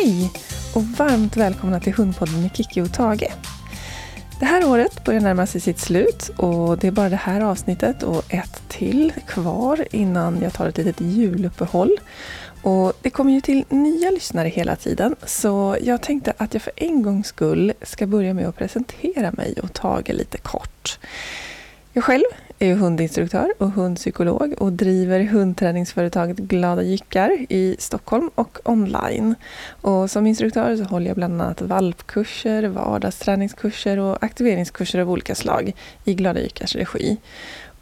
Hej och varmt välkomna till Hundpodden med Kiki och Tage. Det här året börjar närma sig sitt slut och det är bara det här avsnittet och ett till kvar innan jag tar ett litet juluppehåll. Och det kommer ju till nya lyssnare hela tiden så jag tänkte att jag för en gångs skull ska börja med att presentera mig och Tage lite kort. Jag själv är hundinstruktör och hundpsykolog och driver hundträningsföretaget Glada Jyckar i Stockholm och online. Och som instruktör så håller jag bland annat valpkurser, vardagsträningskurser och aktiveringskurser av olika slag i Glada Jyckars regi.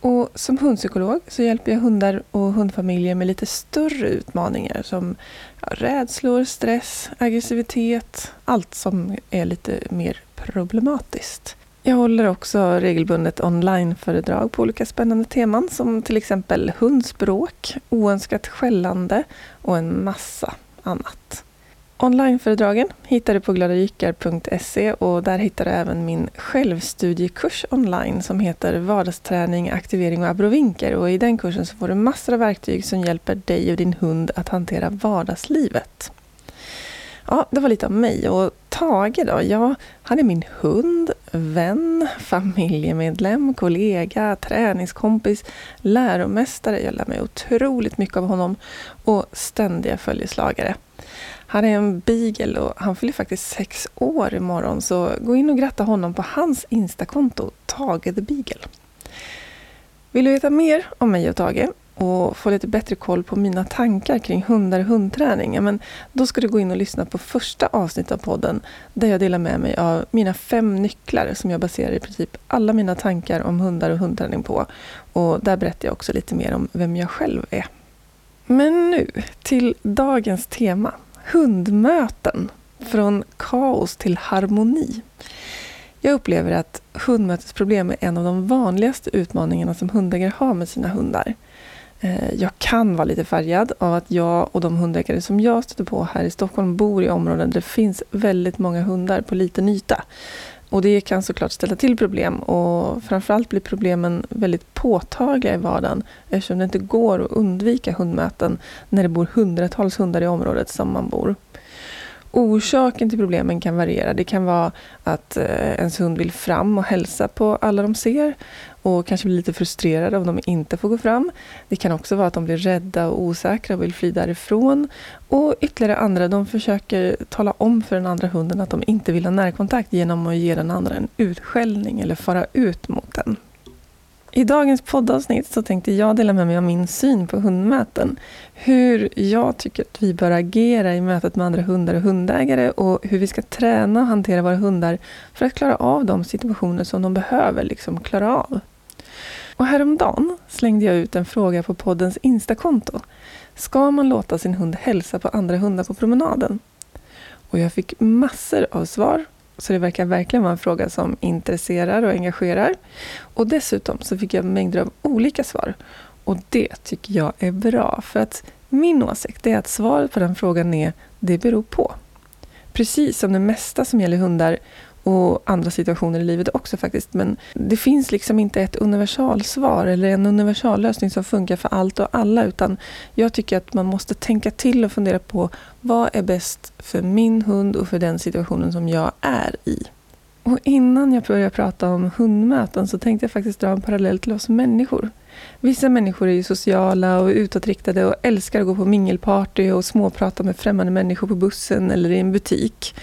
Och som hundpsykolog så hjälper jag hundar och hundfamiljer med lite större utmaningar som rädslor, stress, aggressivitet, allt som är lite mer problematiskt. Jag håller också regelbundet onlineföredrag på olika spännande teman som till exempel hundspråk, oönskat skällande och en massa annat. Onlineföredragen hittar du på gladajyckar.se och där hittar du även min självstudiekurs online som heter Vardagsträning, aktivering och abrovinker och i den kursen så får du massor av verktyg som hjälper dig och din hund att hantera vardagslivet. Ja, det var lite om mig. Och Tage då? Ja, han är min hund, vän, familjemedlem, kollega, träningskompis, läromästare. Jag lär mig otroligt mycket av honom och ständiga följeslagare. Han är en beagle och han fyller faktiskt sex år imorgon så gå in och gratta honom på hans instakonto, Tage the Beagle. Vill du veta mer om mig och Tage och få lite bättre koll på mina tankar kring hundar och hundträning, ja, men då ska du gå in och lyssna på första avsnittet av podden där jag delar med mig av mina fem nycklar som jag baserar i princip alla mina tankar om hundar och hundträning på. Och där berättar jag också lite mer om vem jag själv är. Men nu till dagens tema. Hundmöten. Från kaos till harmoni. Jag upplever att hundmötesproblem är en av de vanligaste utmaningarna som hundägare har med sina hundar. Eh, jag kan vara lite färgad av att jag och de hundägare som jag stöter på här i Stockholm bor i områden där det finns väldigt många hundar på liten yta. Och det kan såklart ställa till problem och framförallt blir problemen väldigt påtagliga i vardagen eftersom det inte går att undvika hundmöten när det bor hundratals hundar i området som man bor. Orsaken till problemen kan variera. Det kan vara att eh, ens hund vill fram och hälsa på alla de ser och kanske blir lite frustrerade om de inte får gå fram. Det kan också vara att de blir rädda och osäkra och vill fly därifrån. Och ytterligare andra, de försöker tala om för den andra hunden att de inte vill ha närkontakt genom att ge den andra en utskällning eller fara ut mot den. I dagens poddavsnitt så tänkte jag dela med mig av min syn på hundmöten. Hur jag tycker att vi bör agera i mötet med andra hundar och hundägare och hur vi ska träna och hantera våra hundar för att klara av de situationer som de behöver liksom klara av. Och häromdagen slängde jag ut en fråga på poddens Instakonto. Ska man låta sin hund hälsa på andra hundar på promenaden? Och jag fick massor av svar så det verkar verkligen vara en fråga som intresserar och engagerar. Och dessutom så fick jag mängder av olika svar. Och det tycker jag är bra. För att min åsikt är att svaret på den frågan är det beror på. Precis som det mesta som gäller hundar och andra situationer i livet också faktiskt. Men det finns liksom inte ett universalsvar eller en universallösning som funkar för allt och alla. Utan jag tycker att man måste tänka till och fundera på vad är bäst för min hund och för den situationen som jag är i. Och innan jag börjar prata om hundmöten så tänkte jag faktiskt dra en parallell till oss människor. Vissa människor är ju sociala och utåtriktade och älskar att gå på mingelparty och småprata med främmande människor på bussen eller i en butik.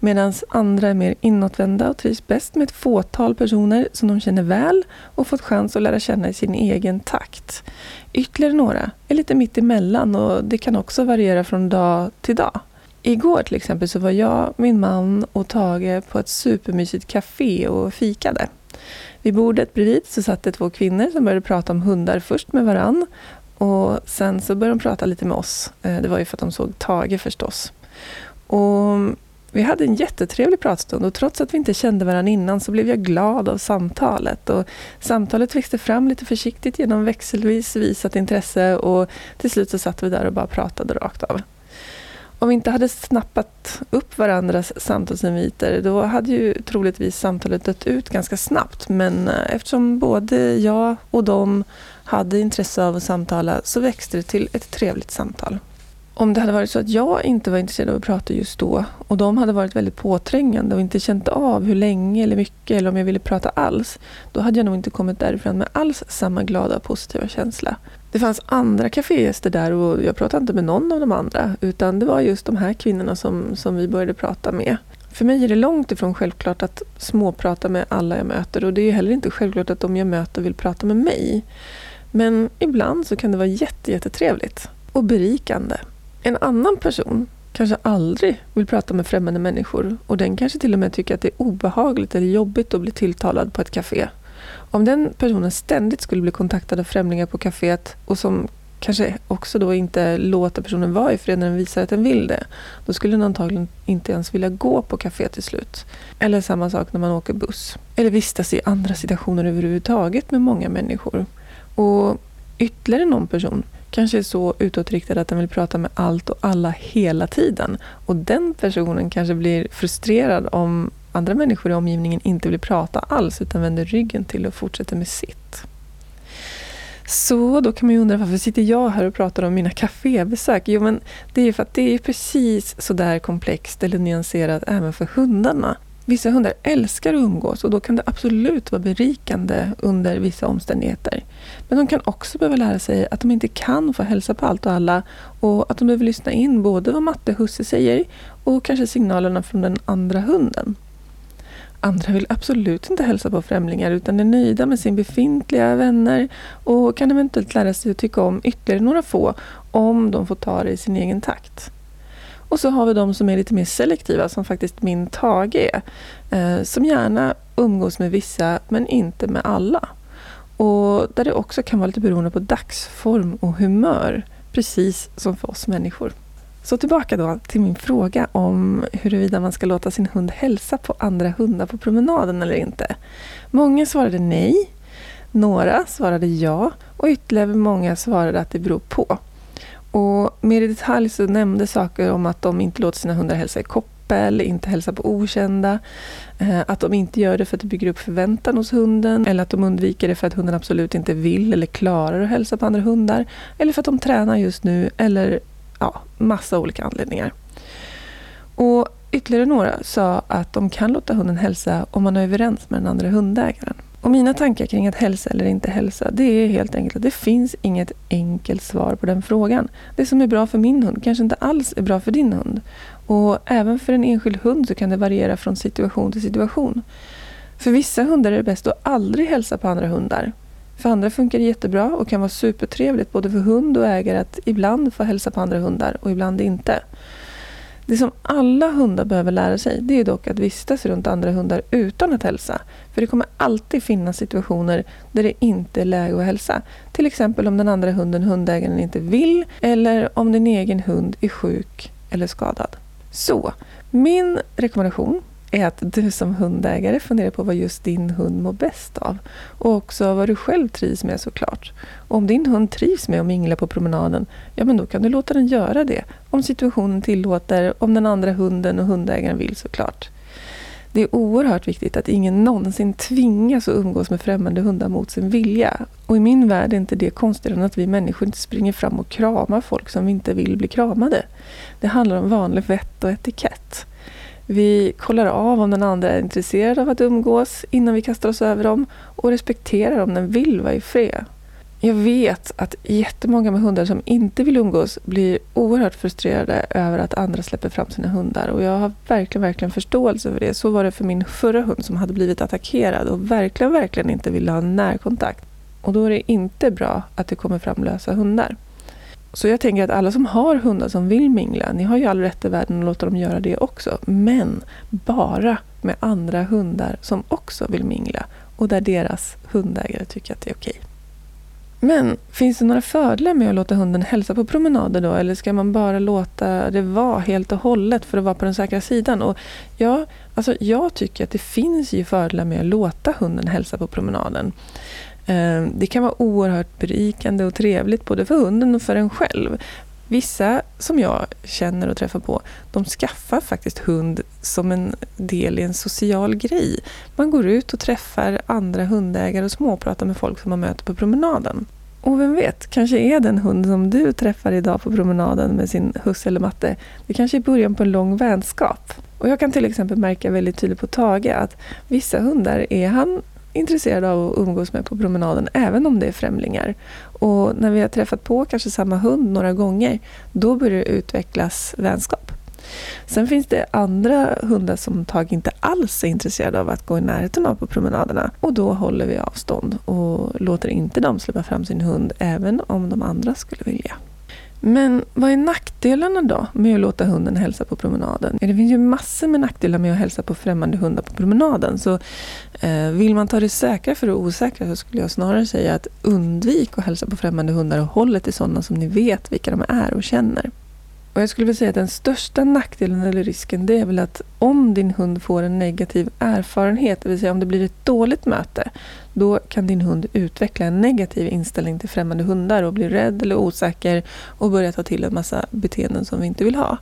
Medan andra är mer inåtvända och trivs bäst med ett fåtal personer som de känner väl och fått chans att lära känna i sin egen takt. Ytterligare några är lite mitt emellan och det kan också variera från dag till dag. Igår till exempel så var jag, min man och Tage på ett supermysigt café och fikade. Vid bordet bredvid så satt det två kvinnor som började prata om hundar först med varann och sen så började de prata lite med oss. Eh, det var ju för att de såg Tage förstås. Och vi hade en jättetrevlig pratstund och trots att vi inte kände varandra innan så blev jag glad av samtalet. Och samtalet växte fram lite försiktigt genom växelvis visat intresse och till slut så satt vi där och bara pratade rakt av. Om vi inte hade snappat upp varandras samtalsinviter då hade ju troligtvis samtalet dött ut ganska snabbt. Men eh, eftersom både jag och de hade intresse av att samtala så växte det till ett trevligt samtal. om det hade varit så att jag inte var intresserad av att prata just då och de hade varit väldigt påträngande och inte känt av hur länge eller mycket eller om jag ville prata alls, då hade jag nog inte kommit därifrån med alls samma glada och positiva känsla. Det fanns andra kafégäster där och jag pratade inte med någon av de andra utan det var just de här kvinnorna som, som vi började prata med. För mig är det långt ifrån självklart att småprata med alla jag möter och det är heller inte självklart att de jag möter vill prata med mig. Men ibland så kan det vara jättetrevligt och berikande. En annan person kanske aldrig vill prata med främmande människor och den kanske till och med tycker att det är obehagligt eller jobbigt att bli tilltalad på ett café. Om den personen ständigt skulle bli kontaktad av främlingar på kaféet och som kanske också då inte låter personen vara i fred när den visar att den vill det, då skulle den antagligen inte ens vilja gå på kaféet till slut. Eller samma sak när man åker buss. Eller vistas i andra situationer överhuvudtaget med många människor. Och ytterligare någon person kanske är så utåtriktad att den vill prata med allt och alla hela tiden. Och den personen kanske blir frustrerad om andra människor i omgivningen inte vill prata alls utan vänder ryggen till och fortsätter med sitt. Så då kan man ju undra varför sitter jag här och pratar om mina kafébesök? Jo, men det är för att det är precis sådär komplext eller nyanserat även för hundarna. Vissa hundar älskar att umgås och då kan det absolut vara berikande under vissa omständigheter. Men de kan också behöva lära sig att de inte kan få hälsa på allt och alla och att de behöver lyssna in både vad matte och husse säger och kanske signalerna från den andra hunden. Andra vill absolut inte hälsa på främlingar utan är nöjda med sin befintliga vänner och kan eventuellt lära sig att tycka om ytterligare några få om de får ta det i sin egen takt. Och så har vi de som är lite mer selektiva, som faktiskt min Tage är. Eh, som gärna umgås med vissa, men inte med alla. Och där det också kan vara lite beroende på dagsform och humör, precis som för oss människor. Så tillbaka då till min fråga om huruvida man ska låta sin hund hälsa på andra hundar på promenaden eller inte. Många svarade nej, några svarade ja och ytterligare många svarade att det beror på. Och mer i detalj så nämnde saker om att de inte låter sina hundar hälsa i koppel, inte hälsa på okända, eh, att de inte gör det för att det bygger upp förväntan hos hunden, eller att de undviker det för att hunden absolut inte vill eller klarar att hälsa på andra hundar, eller för att de tränar just nu, eller ja, massa olika anledningar. Och ytterligare några sa att de kan låta hunden hälsa om man är överens med den andra hundägaren. Och mina tankar kring att hälsa eller inte hälsa, det är helt enkelt att det finns inget enkelt svar på den frågan. Det som är bra för min hund kanske inte alls är bra för din hund. Och även för en enskild hund så kan det variera från situation till situation. För vissa hundar är det bäst att aldrig hälsa på andra hundar. För andra funkar det jättebra och kan vara supertrevligt både för hund och ägare att ibland få hälsa på andra hundar och ibland inte. Det som alla hundar behöver lära sig det är dock att vistas runt andra hundar utan att hälsa. För det kommer alltid finnas situationer där det inte är läge att hälsa. Till exempel om den andra hunden, hundägaren, inte vill eller om din egen hund är sjuk eller skadad. Så, min rekommendation är att du som hundägare funderar på vad just din hund mår bäst av. Och också vad du själv trivs med såklart. Och om din hund trivs med att mingla på promenaden, ja men då kan du låta den göra det. Om situationen tillåter, om den andra hunden och hundägaren vill såklart. Det är oerhört viktigt att ingen någonsin tvingas att umgås med främmande hundar mot sin vilja. Och i min värld är inte det konstigare än att vi människor inte springer fram och kramar folk som vi inte vill bli kramade. Det handlar om vanlig vett och etikett. Vi kollar av om den andra är intresserad av att umgås innan vi kastar oss över dem och respekterar om den vill vara i fred. Jag vet att jättemånga med hundar som inte vill umgås blir oerhört frustrerade över att andra släpper fram sina hundar och jag har verkligen, verkligen förståelse för det. Så var det för min förra hund som hade blivit attackerad och verkligen, verkligen inte ville ha närkontakt. Och då är det inte bra att det kommer fram lösa hundar. Så jag tänker att alla som har hundar som vill mingla, ni har ju all rätt i världen att låta dem göra det också. Men bara med andra hundar som också vill mingla och där deras hundägare tycker att det är okej. Men finns det några fördelar med att låta hunden hälsa på promenader då? Eller ska man bara låta det vara helt och hållet för att vara på den säkra sidan? Och ja, alltså jag tycker att det finns ju fördelar med att låta hunden hälsa på promenaden. Eh, det kan vara oerhört berikande och trevligt både för hunden och för en själv. Vissa som jag känner och träffar på, de skaffar faktiskt hund som en del i en social grej. Man går ut och träffar andra hundägare och småpratar med folk som man möter på promenaden. Och vem vet, kanske är den hund som du träffar idag på promenaden med sin husse eller matte, det kanske är början på en lång vänskap. Och jag kan till exempel märka väldigt tydligt på Tage att vissa hundar är han intresserade av att umgås med på promenaden, även om det är främlingar. Och när vi har träffat på kanske samma hund några gånger, då börjar det utvecklas vänskap. Sen finns det andra hundar som Tag inte alls är intresserade av att gå i närheten av på promenaderna. Och då håller vi avstånd och låter inte dem släppa fram sin hund, även om de andra skulle vilja. Men vad är nackdelarna då med att låta hunden hälsa på promenaden? Det finns ju massor med nackdelar med att hälsa på främmande hundar på promenaden. Så eh, vill man ta det säkra för det osäkra så skulle jag snarare säga att undvik att hälsa på främmande hundar och håll er till sådana som ni vet vilka de är och känner. Och jag skulle vilja säga att den största nackdelen eller risken det är väl att om din hund får en negativ erfarenhet, det vill säga om det blir ett dåligt möte, då kan din hund utveckla en negativ inställning till främmande hundar och bli rädd eller osäker och börja ta till en massa beteenden som vi inte vill ha.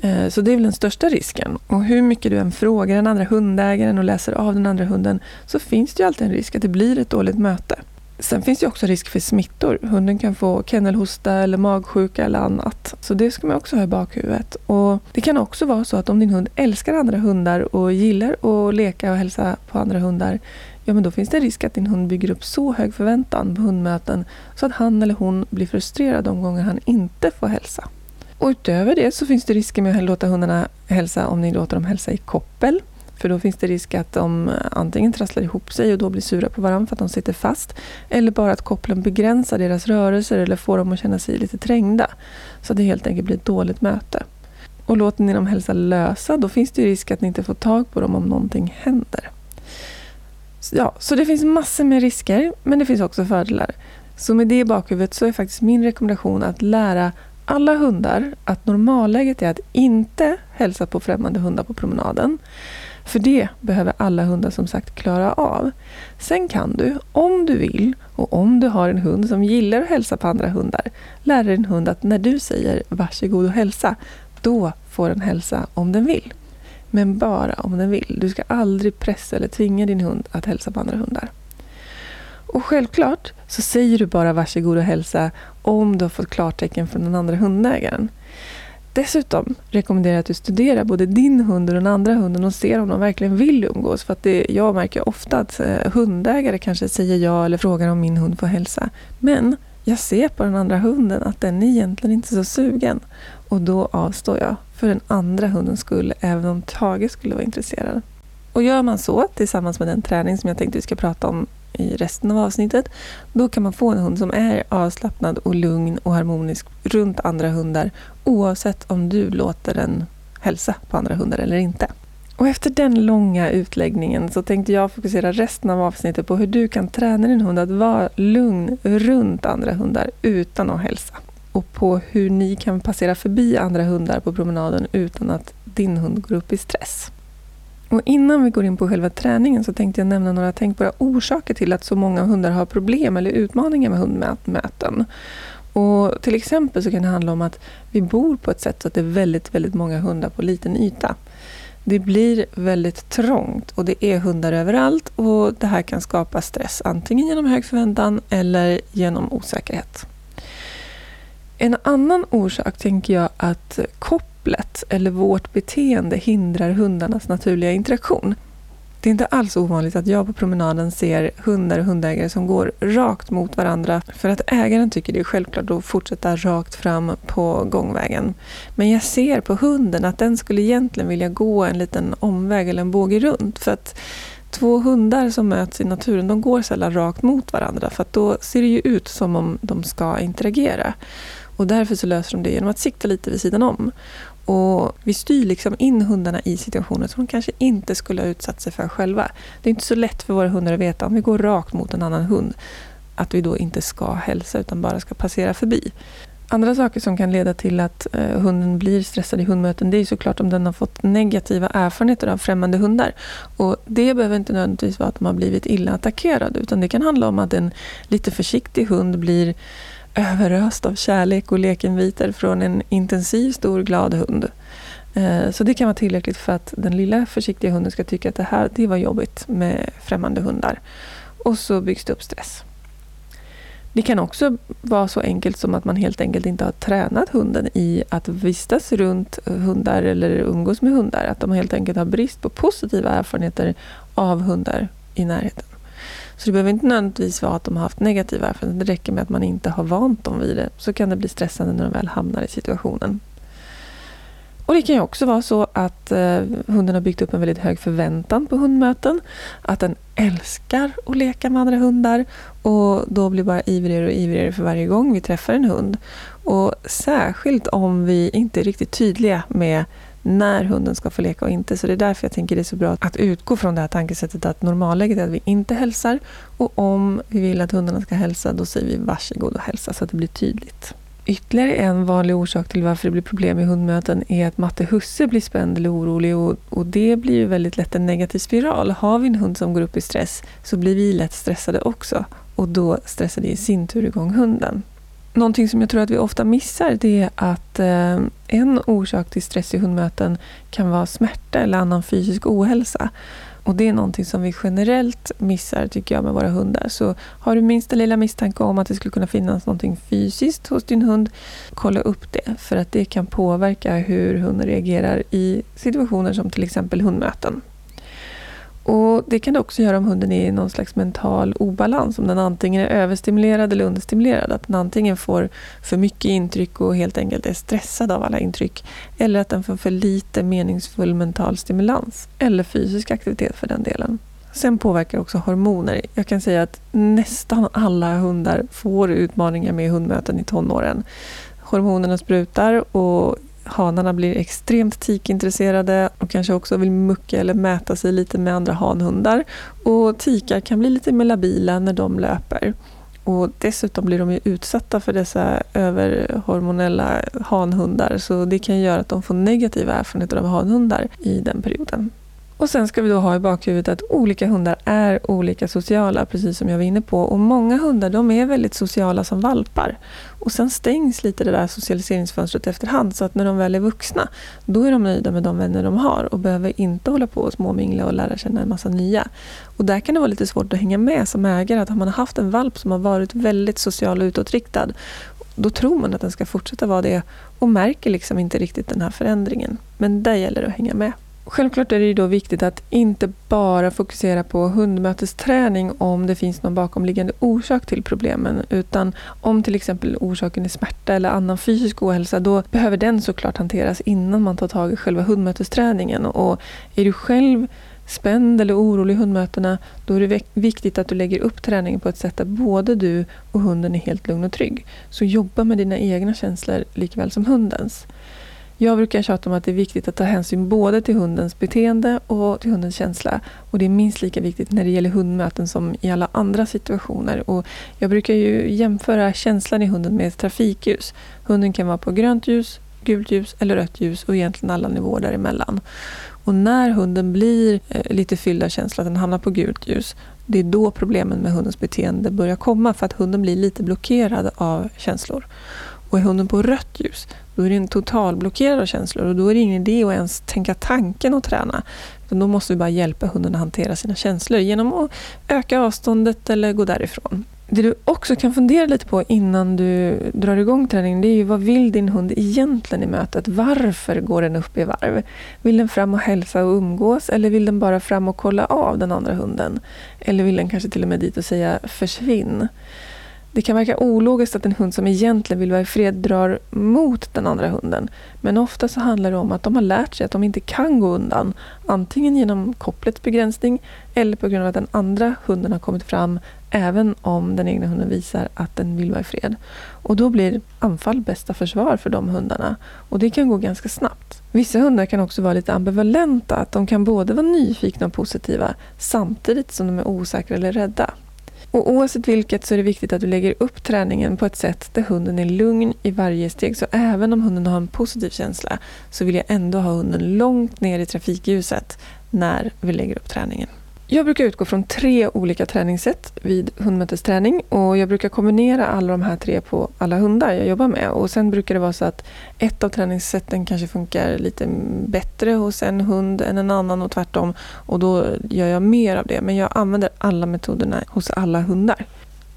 Eh, så det är väl den största risken. Och hur mycket du än frågar den andra hundägaren och läser av den andra hunden så finns det ju alltid en risk att det blir ett dåligt möte. Sen finns det också risk för smittor. Hunden kan få kennelhosta eller magsjuka eller annat. Så det ska man också ha i bakhuvudet. Och det kan också vara så att om din hund älskar andra hundar och gillar att leka och hälsa på andra hundar, ja men då finns det risk att din hund bygger upp så hög förväntan på hundmöten så att han eller hon blir frustrerad de gånger han inte får hälsa. Och utöver det så finns det risker med att låta hundarna hälsa om ni låter dem hälsa i koppel. För då finns det risk att de antingen trasslar ihop sig och då blir sura på varandra för att de sitter fast. Eller bara att kopplen begränsar deras rörelser eller får dem att känna sig lite trängda. Så det helt enkelt blir ett dåligt möte. Och låter ni dem hälsa lösa, då finns det risk att ni inte får tag på dem om någonting händer. Ja, så det finns massor med risker, men det finns också fördelar. Så med det i bakhuvudet så är faktiskt min rekommendation att lära alla hundar att normalläget är att inte hälsa på främmande hundar på promenaden. För det behöver alla hundar som sagt klara av. Sen kan du, om du vill och om du har en hund som gillar att hälsa på andra hundar, lära din hund att när du säger varsågod och hälsa, då får den hälsa om den vill. Men bara om den vill. Du ska aldrig pressa eller tvinga din hund att hälsa på andra hundar. Och självklart så säger du bara varsågod och hälsa om du har fått klartecken från den andra hundägaren. Dessutom rekommenderar jag att du studerar både din hund och den andra hunden och ser om de verkligen vill umgås. För att det, jag märker ofta att eh, hundägare kanske säger ja eller frågar om min hund får hälsa. Men jag ser på den andra hunden att den är egentligen inte så sugen. Och då avstår jag för den andra hundens skull, även om Tage skulle vara intresserad. Och gör man så, tillsammans med den träning som jag tänkte vi ska prata om i resten av avsnittet, då kan man få en hund som är avslappnad och lugn och harmonisk runt andra hundar oavsett om du låter den hälsa på andra hundar eller inte. Och efter den långa utläggningen så tänkte jag fokusera resten av avsnittet på hur du kan träna din hund att vara lugn runt andra hundar utan att hälsa. Och på hur ni kan passera förbi andra hundar på promenaden utan att din hund går upp i stress. Och innan vi går in på själva träningen så tänkte jag nämna några tänkbara orsaker till att så många hundar har problem eller utmaningar med hundmöten. Och till exempel så kan det handla om att vi bor på ett sätt så att det är väldigt, väldigt många hundar på liten yta. Det blir väldigt trångt och det är hundar överallt och det här kan skapa stress antingen genom hög förväntan eller genom osäkerhet. En annan orsak tänker jag att kopplet eller vårt beteende hindrar hundarnas naturliga interaktion. Det är inte alls ovanligt att jag på promenaden ser hundar och hundägare som går rakt mot varandra för att ägaren tycker det är självklart att fortsätta rakt fram på gångvägen. Men jag ser på hunden att den skulle egentligen vilja gå en liten omväg eller en båge runt för att två hundar som möts i naturen de går sällan rakt mot varandra för att då ser det ju ut som om de ska interagera. Och därför så löser de det genom att sikta lite vid sidan om. Och vi styr liksom in hundarna i situationer som de kanske inte skulle ha utsatt sig för själva. Det är inte så lätt för våra hundar att veta om vi går rakt mot en annan hund att vi då inte ska hälsa utan bara ska passera förbi. Andra saker som kan leda till att eh, hunden blir stressad i hundmöten det är såklart om den har fått negativa erfarenheter av främmande hundar. Och Det behöver inte nödvändigtvis vara att de har blivit illa attackerade utan det kan handla om att en lite försiktig hund blir överöst av kärlek och lekenviter från en intensiv, stor, glad hund. Eh, så det kan vara tillräckligt för att den lilla försiktiga hunden ska tycka att det här det var jobbigt med främmande hundar. Och så byggs det upp stress. Det kan också vara så enkelt som att man helt enkelt inte har tränat hunden i att vistas runt hundar eller umgås med hundar. Att de helt enkelt har brist på positiva erfarenheter av hundar i närheten. Så det behöver inte nödvändigtvis vara att de har haft negativa erfarenheter. Det räcker med att man inte har vant dem vid det. Så kan det bli stressande när de väl hamnar i situationen. Och Det kan ju också vara så att eh, hunden har byggt upp en väldigt hög förväntan på hundmöten. Att den älskar att leka med andra hundar och då blir bara ivrigare och ivrigare för varje gång vi träffar en hund. Och Särskilt om vi inte är riktigt tydliga med när hunden ska få leka och inte. Så det är därför jag tänker det är så bra att utgå från det här tankesättet att normalläget är att vi inte hälsar och om vi vill att hundarna ska hälsa då säger vi varsågod och hälsa så att det blir tydligt. Ytterligare en vanlig orsak till varför det blir problem i hundmöten är att matte husse blir spänd eller orolig och, och det blir ju väldigt lätt en negativ spiral. Har vi en hund som går upp i stress så blir vi lätt stressade också och då stressar det i sin tur igång hunden. Någonting som jag tror att vi ofta missar det är att eh, en orsak till stress i hundmöten kan vara smärta eller annan fysisk ohälsa. Och Det är någonting som vi generellt missar tycker jag med våra hundar. Så har du minsta lilla misstanke om att det skulle kunna finnas någonting fysiskt hos din hund, kolla upp det. För att det kan påverka hur hunden reagerar i situationer som till exempel hundmöten. Och Det kan det också göra om hunden är i någon slags mental obalans. Om den antingen är överstimulerad eller understimulerad. Att den antingen får för mycket intryck och helt enkelt är stressad av alla intryck. Eller att den får för lite meningsfull mental stimulans. Eller fysisk aktivitet för den delen. Sen påverkar också hormoner. Jag kan säga att nästan alla hundar får utmaningar med hundmöten i tonåren. Hormonerna sprutar och hanarna blir extremt tikintresserade och kanske också vill mucka eller mäta sig lite med andra hanhundar. Och tikar kan bli lite mer labila när de löper. Och dessutom blir de ju utsatta för dessa överhormonella hanhundar så det kan göra att de får negativa erfarenheter av hanhundar i den perioden. Och sen ska vi då ha i bakhuvudet att olika hundar är olika sociala, precis som jag var inne på. Och många hundar de är väldigt sociala som valpar. Och sen stängs lite det där socialiseringsfönstret efterhand, så att när de väl är vuxna, då är de nöjda med de vänner de har och behöver inte hålla på och småmingla och lära känna en massa nya. Och där kan det vara lite svårt att hänga med som ägare, att har man haft en valp som har varit väldigt social och utåtriktad, då tror man att den ska fortsätta vara det och märker liksom inte riktigt den här förändringen. Men där gäller det att hänga med. Självklart är det då viktigt att inte bara fokusera på hundmötesträning om det finns någon bakomliggande orsak till problemen. Utan om till exempel orsaken är smärta eller annan fysisk ohälsa, då behöver den såklart hanteras innan man tar tag i själva hundmötesträningen. Och är du själv spänd eller orolig i hundmötena, då är det viktigt att du lägger upp träningen på ett sätt där både du och hunden är helt lugn och trygg. Så jobba med dina egna känslor likväl som hundens. Jag brukar tjata om att det är viktigt att ta hänsyn både till hundens beteende och till hundens känsla. Och Det är minst lika viktigt när det gäller hundmöten som i alla andra situationer. Och jag brukar ju jämföra känslan i hunden med ett trafikljus. Hunden kan vara på grönt ljus, gult ljus eller rött ljus och egentligen alla nivåer däremellan. Och när hunden blir eh, lite fylld av känsla, att den hamnar på gult ljus, det är då problemen med hundens beteende börjar komma för att hunden blir lite blockerad av känslor. Och är hunden på rött ljus, då är den totalblockerad av känslor och då är det ingen idé att ens tänka tanken att träna. Utan då måste vi bara hjälpa hunden att hantera sina känslor genom att öka avståndet eller gå därifrån. Det du också kan fundera lite på innan du drar igång träningen det är ju vad vill din hund egentligen i mötet? Varför går den upp i varv? Vill den fram och hälsa och umgås eller vill den bara fram och kolla av den andra hunden? Eller vill den kanske till och med dit och säga försvinn? Det kan verka ologiskt att en hund som egentligen vill vara i fred drar mot den andra hunden. Men ofta så handlar det om att de har lärt sig att de inte kan gå undan. Antingen genom kopplets begränsning eller på grund av att den andra hunden har kommit fram även om den egna hunden visar att den vill vara i fred. Och då blir anfall bästa försvar för de hundarna. Och det kan gå ganska snabbt. Vissa hundar kan också vara lite ambivalenta. Att de kan både vara nyfikna och positiva samtidigt som de är osäkra eller rädda. Och oavsett vilket så är det viktigt att du lägger upp träningen på ett sätt där hunden är lugn i varje steg. Så även om hunden har en positiv känsla så vill jag ändå ha hunden långt ner i trafikljuset när vi lägger upp träningen. Jag brukar utgå från tre olika träningssätt vid hundmötesträning och jag brukar kombinera alla de här tre på alla hundar jag jobbar med. Och Sen brukar det vara så att ett av träningssätten kanske funkar lite bättre hos en hund än en annan och tvärtom. Och Då gör jag mer av det. Men jag använder alla metoderna hos alla hundar.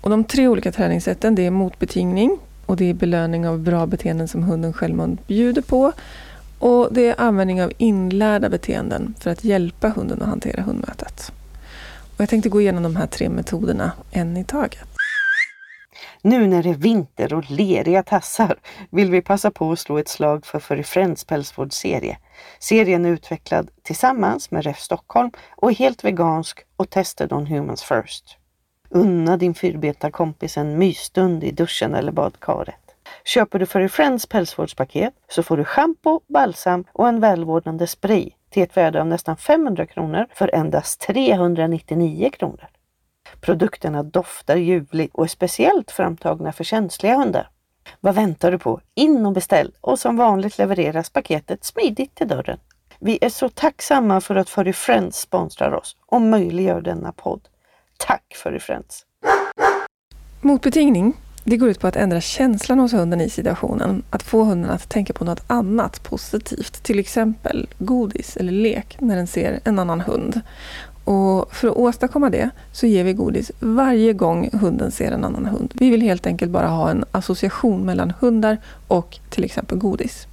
Och de tre olika träningssätten det är motbetingning och det är belöning av bra beteenden som hunden självmant bjuder på. Och det är användning av inlärda beteenden för att hjälpa hunden att hantera hundmötet. Och jag tänkte gå igenom de här tre metoderna en i taget. Nu när det är vinter och leriga tassar vill vi passa på att slå ett slag för Furry Friends pälsvårdsserie. Serien är utvecklad tillsammans med REF Stockholm och är helt vegansk och tested on humans first. Unna din fyrbenta kompis en mysstund i duschen eller badkaret. Köper du Furry Friends pälsvårdspaket så får du schampo, balsam och en välvårdande spray till ett värde av nästan 500 kronor för endast 399 kronor. Produkterna doftar ljuvligt och är speciellt framtagna för känsliga hundar. Vad väntar du på? In och beställ och som vanligt levereras paketet smidigt till dörren. Vi är så tacksamma för att Furry Friends sponsrar oss och möjliggör denna podd. Tack Furry Friends! Motbetingning det går ut på att ändra känslan hos hunden i situationen. Att få hunden att tänka på något annat positivt. Till exempel godis eller lek när den ser en annan hund. Och för att åstadkomma det så ger vi godis varje gång hunden ser en annan hund. Vi vill helt enkelt bara ha en association mellan hundar och till exempel godis.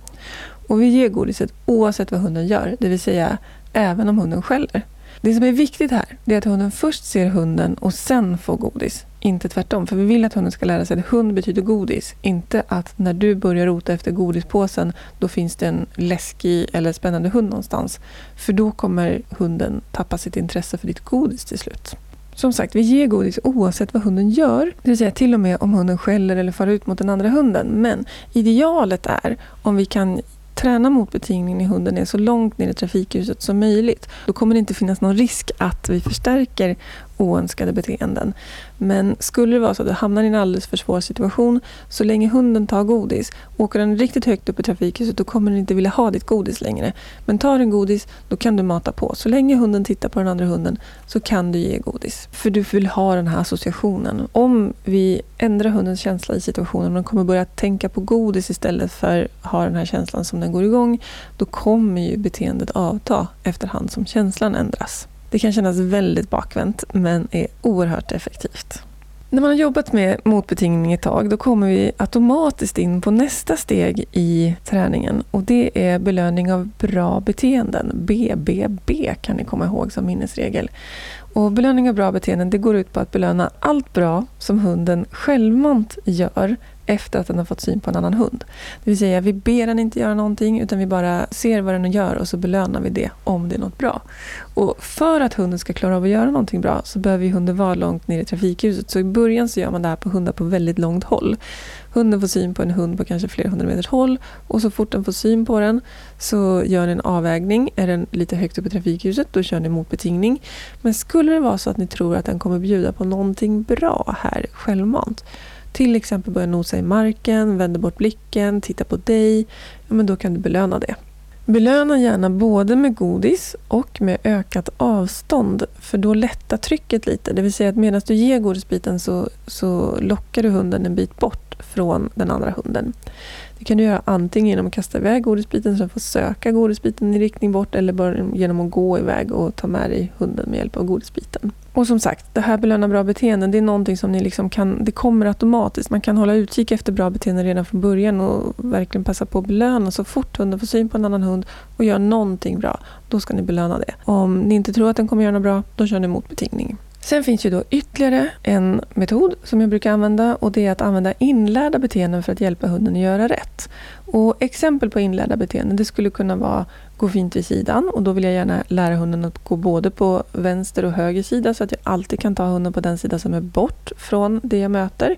Och vi ger godiset oavsett vad hunden gör, det vill säga även om hunden skäller. Det som är viktigt här är att hunden först ser hunden och sen får godis. Inte tvärtom, för vi vill att hunden ska lära sig att hund betyder godis. Inte att när du börjar rota efter godispåsen, då finns det en läskig eller spännande hund någonstans. För då kommer hunden tappa sitt intresse för ditt godis till slut. Som sagt, vi ger godis oavsett vad hunden gör. Det vill säga till och med om hunden skäller eller far ut mot den andra hunden. Men idealet är om vi kan träna motbetingningen i hunden är så långt ner i trafikljuset som möjligt. Då kommer det inte finnas någon risk att vi förstärker oönskade beteenden. Men skulle det vara så att du hamnar i en alldeles för svår situation, så länge hunden tar godis, åker den riktigt högt upp i trafikljuset, då kommer den inte vilja ha ditt godis längre. Men tar den godis, då kan du mata på. Så länge hunden tittar på den andra hunden, så kan du ge godis. För du vill ha den här associationen. Om vi ändrar hundens känsla i situationen, och den kommer börja tänka på godis istället för att ha den här känslan som den går igång, då kommer ju beteendet avta efterhand som känslan ändras. Det kan kännas väldigt bakvänt, men är oerhört effektivt. När man har jobbat med motbetingning ett tag, då kommer vi automatiskt in på nästa steg i träningen. Och det är belöning av bra beteenden. BBB kan ni komma ihåg som minnesregel. Och belöning av bra beteenden det går ut på att belöna allt bra som hunden självmant gör efter att den har fått syn på en annan hund. Det vill säga, vi ber den inte göra någonting utan vi bara ser vad den gör och så belönar vi det om det är något bra. Och för att hunden ska klara av att göra någonting bra så behöver hunden vara långt ner i trafikljuset. Så i början så gör man det här på hundar på väldigt långt håll. Hunden får syn på en hund på kanske flera hundra meters håll och så fort den får syn på den så gör ni en avvägning. Är den lite högt upp i trafikljuset då kör ni motbetingning. Men skulle det vara så att ni tror att den kommer bjuda på någonting bra här självmant till exempel börja nosa i marken, vända bort blicken, titta på dig, ja, men då kan du belöna det. Belöna gärna både med godis och med ökat avstånd, för då lättar trycket lite. Det vill säga att medan du ger godisbiten så, så lockar du hunden en bit bort från den andra hunden. Det kan du göra antingen genom att kasta iväg godisbiten så den får söka godisbiten i riktning bort eller bara genom att gå iväg och ta med dig hunden med hjälp av godisbiten. Och som sagt, det här belöna bra beteenden, det är någonting som ni liksom kan, det kommer automatiskt. Man kan hålla utkik efter bra beteenden redan från början och verkligen passa på att belöna så fort hunden får syn på en annan hund och gör någonting bra. Då ska ni belöna det. Om ni inte tror att den kommer göra något bra, då kör ni motbetingning. Sen finns ju då ytterligare en metod som jag brukar använda och det är att använda inlärda beteenden för att hjälpa hunden att göra rätt. Och exempel på inlärda beteenden det skulle kunna vara gå fint vid sidan och då vill jag gärna lära hunden att gå både på vänster och höger sida så att jag alltid kan ta hunden på den sida som är bort från det jag möter.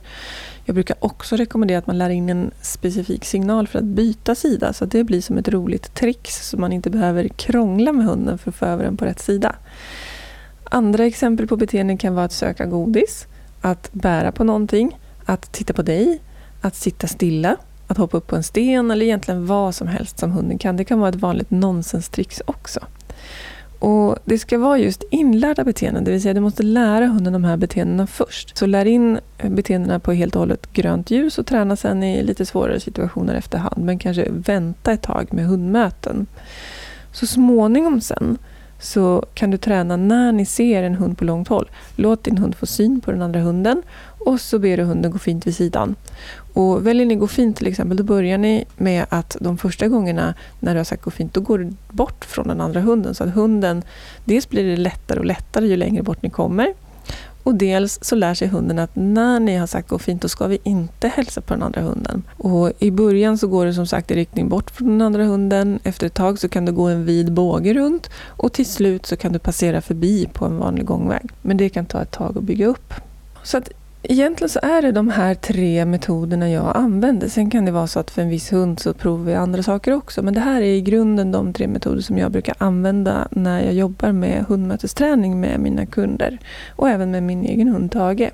Jag brukar också rekommendera att man lär in en specifik signal för att byta sida så att det blir som ett roligt trix så man inte behöver krångla med hunden för att få över den på rätt sida. Andra exempel på beteenden kan vara att söka godis, att bära på någonting, att titta på dig, att sitta stilla, att hoppa upp på en sten eller egentligen vad som helst som hunden kan. Det kan vara ett vanligt nonsenstrix också. Och Det ska vara just inlärda beteenden, det vill säga du måste lära hunden de här beteendena först. Så lär in beteendena på helt och hållet grönt ljus och träna sen i lite svårare situationer efterhand. Men kanske vänta ett tag med hundmöten. Så småningom sen så kan du träna när ni ser en hund på långt håll. Låt din hund få syn på den andra hunden och så ber du hunden gå fint vid sidan. Och väljer ni gå fint till exempel, då börjar ni med att de första gångerna när du har sagt gå fint, då går du bort från den andra hunden. Så att hunden, dels blir det lättare och lättare ju längre bort ni kommer. Och dels så lär sig hunden att när ni har sagt gå fint, då ska vi inte hälsa på den andra hunden. Och I början så går det som sagt i riktning bort från den andra hunden. Efter ett tag så kan du gå en vid båge runt och till slut så kan du passera förbi på en vanlig gångväg. Men det kan ta ett tag att bygga upp. Så att Egentligen så är det de här tre metoderna jag använder. Sen kan det vara så att för en viss hund så provar vi andra saker också. Men det här är i grunden de tre metoder som jag brukar använda när jag jobbar med hundmötesträning med mina kunder. Och även med min egen hund Tage.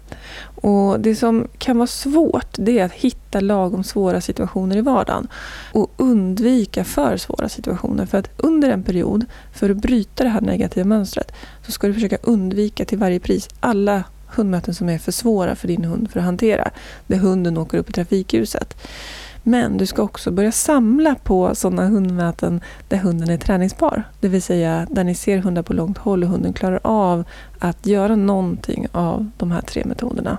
Och det som kan vara svårt det är att hitta lagom svåra situationer i vardagen. Och undvika för svåra situationer. För att under en period, för att bryta det här negativa mönstret, så ska du försöka undvika till varje pris alla hundmöten som är för svåra för din hund för att hantera. Där hunden åker upp i trafikljuset. Men du ska också börja samla på sådana hundmöten där hunden är träningsbar. Det vill säga där ni ser hundar på långt håll och hunden klarar av att göra någonting av de här tre metoderna.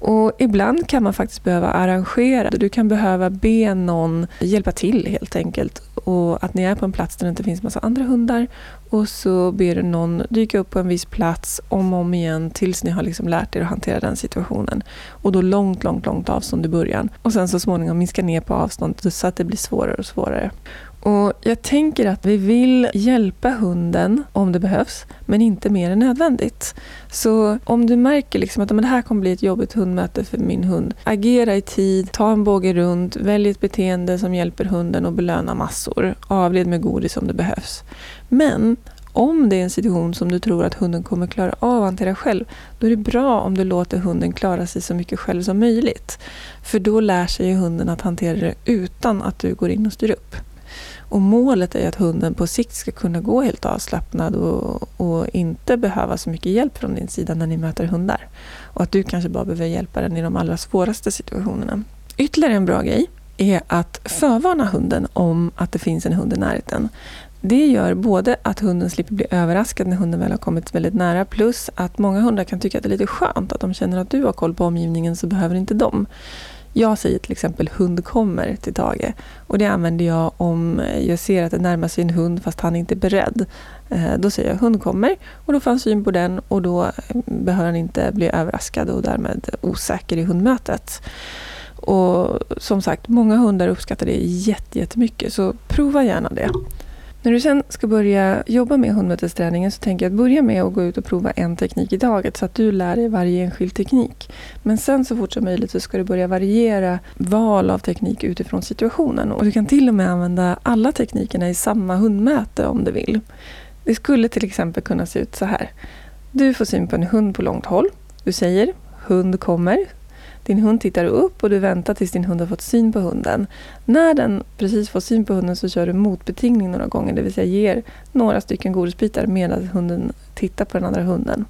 Och ibland kan man faktiskt behöva arrangera. Du kan behöva be någon hjälpa till helt enkelt. Och att ni är på en plats där det inte finns massa andra hundar. Och så ber du någon dyka upp på en viss plats om och om igen tills ni har liksom lärt er att hantera den situationen. Och då långt, långt, långt avstånd i början. Och sen så småningom minska ner på avståndet så att det blir svårare och svårare. Och Jag tänker att vi vill hjälpa hunden om det behövs, men inte mer än nödvändigt. Så om du märker liksom att men det här kommer bli ett jobbigt hundmöte för min hund, agera i tid, ta en båge runt, välj ett beteende som hjälper hunden och belöna massor. Avled med godis om det behövs. Men om det är en situation som du tror att hunden kommer klara av att hantera själv, då är det bra om du låter hunden klara sig så mycket själv som möjligt. För då lär sig hunden att hantera det utan att du går in och styr upp. Och målet är att hunden på sikt ska kunna gå helt avslappnad och, och, inte behöva så mycket hjälp från din sida när ni möter hundar. Och att du kanske bara behöver hjälpa den i de allra svåraste situationerna. Ytterligare en bra grej är att förvarna hunden om att det finns en hund i närheten. Det gör både att hunden slipper bli överraskad när hunden väl har kommit väldigt nära plus att många hundar kan tycka att det är lite skönt att de känner att du har koll på omgivningen så behöver inte de. Jag säger till exempel hund kommer till Tage och det använder jag om jag ser att det närmar sig en hund fast han inte är beredd. Eh, då säger jag hund kommer och då får han syn på den och då mm, behöver han inte bli överraskad och därmed osäker i hundmötet. Och som sagt, många hundar uppskattar det jättemycket så prova gärna det. När du sen ska börja jobba med hundmötesträningen så tänker jag att börja med att gå ut och prova en teknik i taget så att du lär dig varje enskild teknik. Men sen så fort som möjligt så ska du börja variera val av teknik utifrån situationen. Och du kan till och med använda alla teknikerna i samma hundmöte om du vill. Det skulle till exempel kunna se ut så här. Du får syn på en hund på långt håll. Du säger hund kommer, din hund tittar upp och du väntar tills din hund har fått syn på hunden. När den precis får syn på hunden så kör du motbetingning några gånger, det vill säga ger några stycken godisbitar medan hunden tittar på den andra hunden.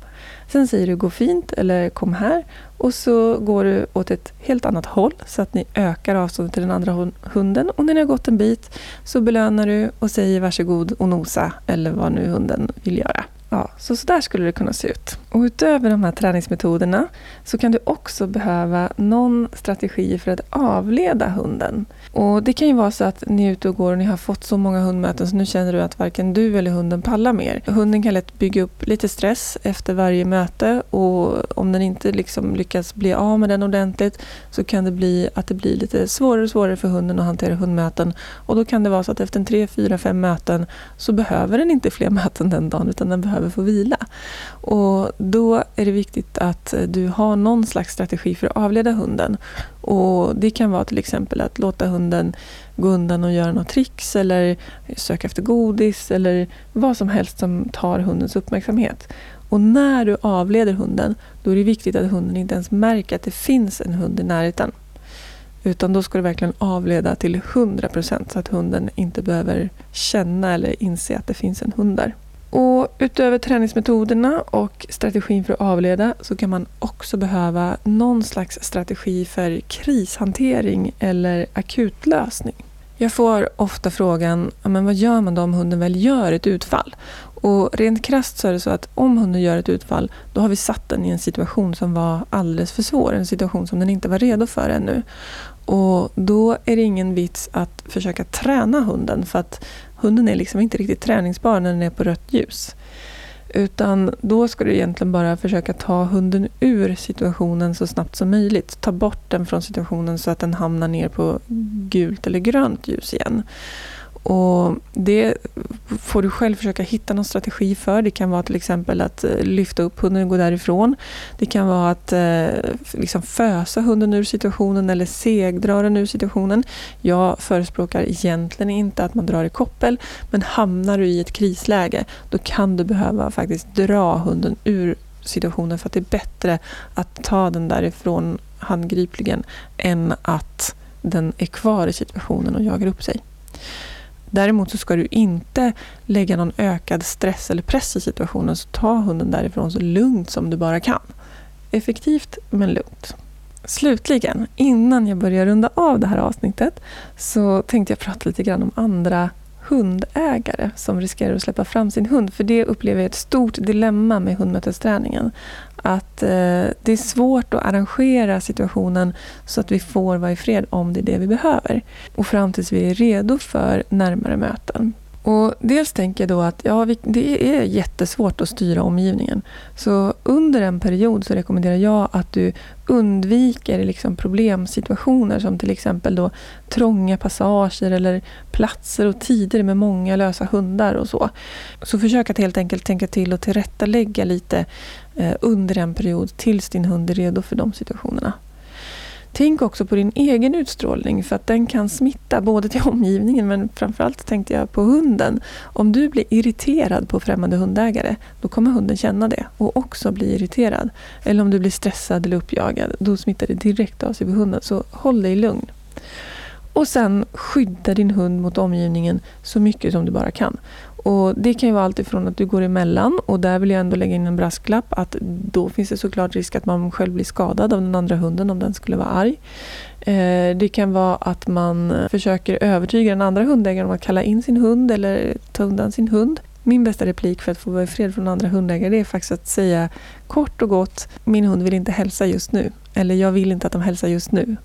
Sen säger du gå fint eller kom här och så går du åt ett helt annat håll så att ni ökar avståndet till den andra hunden. Och när ni har gått en bit så belönar du och säger varsågod och nosa eller vad nu hunden vill göra. Ja, så, så där skulle det kunna se ut. Och utöver de här träningsmetoderna så kan du också behöva någon strategi för att avleda hunden. Och Det kan ju vara så att ni är ute och går och ni har fått så många hundmöten så nu känner du att varken du eller hunden pallar mer. Hunden kan lätt bygga upp lite stress efter varje möte och om den inte liksom lyckas bli av med den ordentligt så kan det bli att det blir lite svårare och svårare för hunden att hantera hundmöten. Och då kan det vara så att efter en tre, fyra, fem möten så behöver den inte fler möten den dagen utan den behöver behöver få vila. Och då är det viktigt att eh, du har någon slags strategi för att avleda hunden. Och Det kan vara till exempel att låta hunden gå undan och göra något tricks eller eh, söka efter godis eller vad som helst som tar hundens uppmärksamhet. Och när du avleder hunden, då är det viktigt att hunden inte ens märker att det finns en hund i närheten. Utan då ska du verkligen avleda till 100% så att hunden inte behöver känna eller inse att det finns en hund där. Och utöver träningsmetoderna och strategin för att avleda så kan man också behöva någon slags strategi för krishantering eller akutlösning. Jag får ofta frågan, men vad gör man då om hunden väl gör ett utfall? Och rent krasst så är det så att om hunden gör ett utfall, då har vi satt den i en situation som var alldeles för svår. En situation som den inte var redo för ännu. Och då är det ingen vits att försöka träna hunden, för att hunden är liksom inte riktigt träningsbar när den är på rött ljus. Utan då ska du egentligen bara försöka ta hunden ur situationen så snabbt som möjligt. Ta bort den från situationen så att den hamnar ner på gult eller grönt ljus igen. Och Det får du själv försöka hitta någon strategi för. Det kan vara till exempel att eh, lyfta upp hunden och gå därifrån. Det kan vara att eh, liksom fösa hunden ur situationen eller segdra den ur situationen. Jag förespråkar egentligen inte att man drar i koppel, men hamnar du i ett krisläge, då kan du behöva faktiskt dra hunden ur situationen för att det är bättre att ta den därifrån handgripligen än att den är kvar i situationen och jagar upp sig. Däremot så ska du inte lägga någon ökad stress eller press i situationen, så ta hunden därifrån så lugnt som du bara kan. Effektivt, men lugnt. Slutligen, innan jag börjar runda av det här avsnittet, så tänkte jag prata lite grann om andra hundägare som riskerar att släppa fram sin hund. För det upplever jag ett stort dilemma med hundmötesträningen. Att eh, det är svårt att arrangera situationen så att vi får vara i fred om det är det vi behöver. Och fram tills vi är redo för närmare möten. Och dels tänker jag då att ja, det är jättesvårt att styra omgivningen. Så under en period så rekommenderar jag att du undviker liksom problemsituationer som till exempel då trånga passager eller platser och tider med många lösa hundar och så. Så försök att helt enkelt tänka till och tillrättalägga lite eh, under en period tills din hund är redo för de situationerna. Tänk också på din egen utstrålning för att den kan smitta både till omgivningen men framförallt tänkte jag på hunden. Om du blir irriterad på främmande hundägare då kommer hunden känna det och också bli irriterad. Eller om du blir stressad eller uppjagad då smittar det direkt av sig på hunden. Så håll dig lugn. Och sen skydda din hund mot omgivningen så mycket som du bara kan. Och Det kan ju vara allt ifrån att du går emellan och där vill jag ändå lägga in en brasklapp att då finns det såklart risk att man själv blir skadad av den andra hunden om den skulle vara arg. Eh, det kan vara att man försöker övertyga den andra hundägaren om att kalla in sin hund eller ta undan sin hund. Min bästa replik för att få vara i fred från andra hundägare det är faktiskt att säga kort och gott min hund vill inte hälsa just nu. Eller jag vill inte att de hälsar just nu.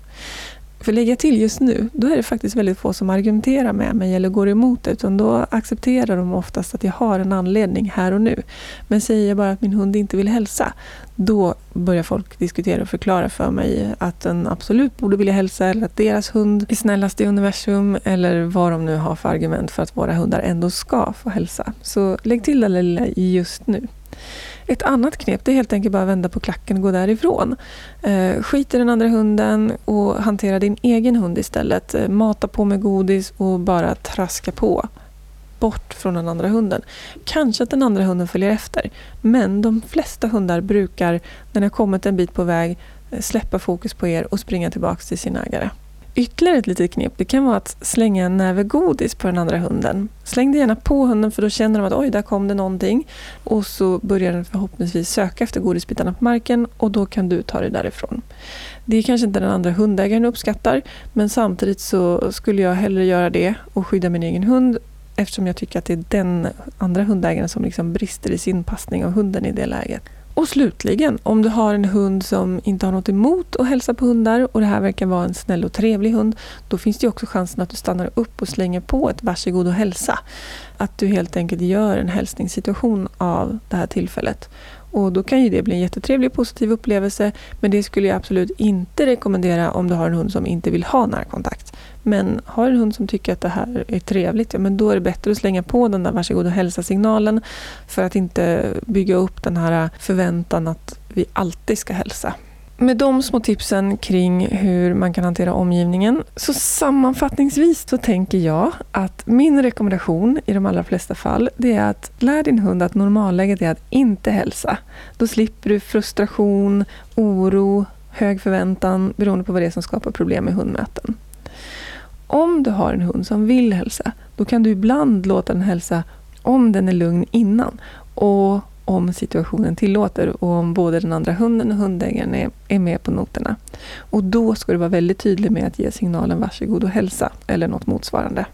För lägga till just nu, då är det faktiskt väldigt få som argumenterar med mig eller går emot det. Utan då accepterar de oftast att jag har en anledning här och nu. Men säger jag bara att min hund inte vill hälsa, då börjar folk diskutera och förklara för mig att den absolut borde vilja hälsa eller att deras hund är snällast i universum eller vad de nu har för argument för att våra hundar ändå ska få hälsa. Så lägg till det lilla just nu. Ett annat knep är helt enkelt bara att vända på klacken och gå därifrån. Eh, skit i den andra hunden och hantera din egen hund istället. Eh, mata på med godis och bara traska på. Bort från den andra hunden. Kanske att den andra hunden följer efter. Men de flesta hundar brukar, när de har kommit en bit på väg, eh, släppa fokus på er och springa tillbaka till sin ägare. Ytterligare ett litet knep det kan vara att slänga en näve godis på den andra hunden. Släng det gärna på hunden för då känner de att oj, där kom det någonting. Och så börjar den förhoppningsvis söka efter godisbitarna på marken och då kan du ta det därifrån. Det är kanske inte den andra hundägaren uppskattar men samtidigt så skulle jag hellre göra det och skydda min egen hund eftersom jag tycker att det är den andra hundägaren som liksom brister i sin passning av hunden i det läget. Och slutligen, om du har en hund som inte har något emot att hälsa på hundar och det här verkar vara en snäll och trevlig hund, då finns det också chansen att du stannar upp och slänger på ett varsågod och hälsa. Att du helt enkelt gör en hälsningssituation av det här tillfället. Och då kan ju det bli en jättetrevlig och positiv upplevelse, men det skulle jag absolut inte rekommendera om du har en hund som inte vill ha närkontakt. Men har en hund som tycker att det här är trevligt, ja, men då är det bättre att slänga på den där varsågod och hälsa-signalen för att inte bygga upp den här förväntan att vi alltid ska hälsa. Med de små tipsen kring hur man kan hantera omgivningen så sammanfattningsvis så tänker jag att min rekommendation i de allra flesta fall det är att lär din hund att normalläget är att inte hälsa. Då slipper du frustration, oro, hög förväntan beroende på vad det är som skapar problem i hundmöten. Om du har en hund som vill hälsa, då kan du ibland låta den hälsa om den är lugn innan. Och om situationen tillåter och om både den andra hunden och hundägaren är, är med på noterna. Och då ska du vara väldigt tydlig med att ge signalen varsågod och hälsa eller något motsvarande.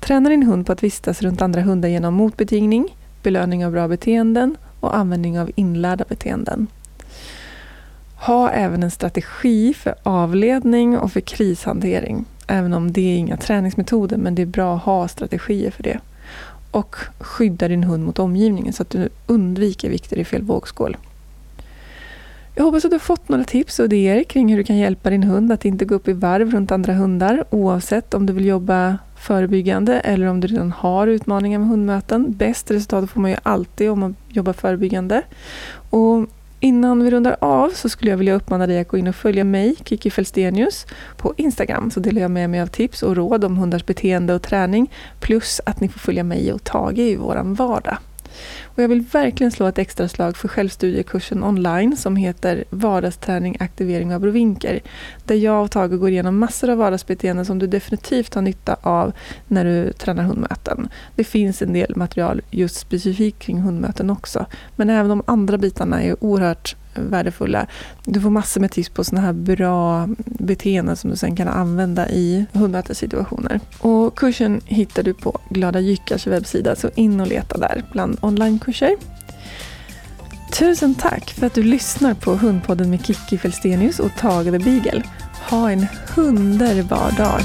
Träna din hund på att vistas runt andra hundar genom motbetingning, belöning av bra beteenden och användning av inlärda beteenden. Ha även en strategi för avledning och för krishantering. Även om det är inga träningsmetoder, men det är bra att ha strategier för det. Och skydda din hund mot omgivningen så att du undviker vikter i fel vågskål. Jag hoppas att du har fått några tips och idéer kring hur du kan hjälpa din hund att inte gå upp i varv runt andra hundar oavsett om du vill jobba förebyggande eller om du redan har utmaningar med hundmöten. Bäst resultat får man ju alltid om man jobbar förebyggande. Och Innan vi rundar av så skulle jag vilja uppmana dig att gå in och följa mig, Kiki Felstenius, på Instagram. Så delar jag med mig av tips och råd om hundars beteende och träning. Plus att ni får följa mig och Tage i vår vardag. Och jag vill verkligen slå ett extra slag för självstudiekursen online som heter Vardagsträning, aktivering och abrovinker. Där jag och Tage går igenom massor av vardagsbeteenden som du definitivt har nytta av när du tränar hundmöten. Det finns en del material just specifikt kring hundmöten också. Men även de andra bitarna är oerhört värdefulla. Du får massor med tips på sådana här bra beteenden som du sen kan använda i hundmötessituationer. Och kursen hittar du på Glada Jyckars webbsida, så in och leta där bland onlinekurser. Tusen tack för att du lyssnar på Hundpodden med Kikki Felstenius och Tage the Beagle. Ha en underbar dag!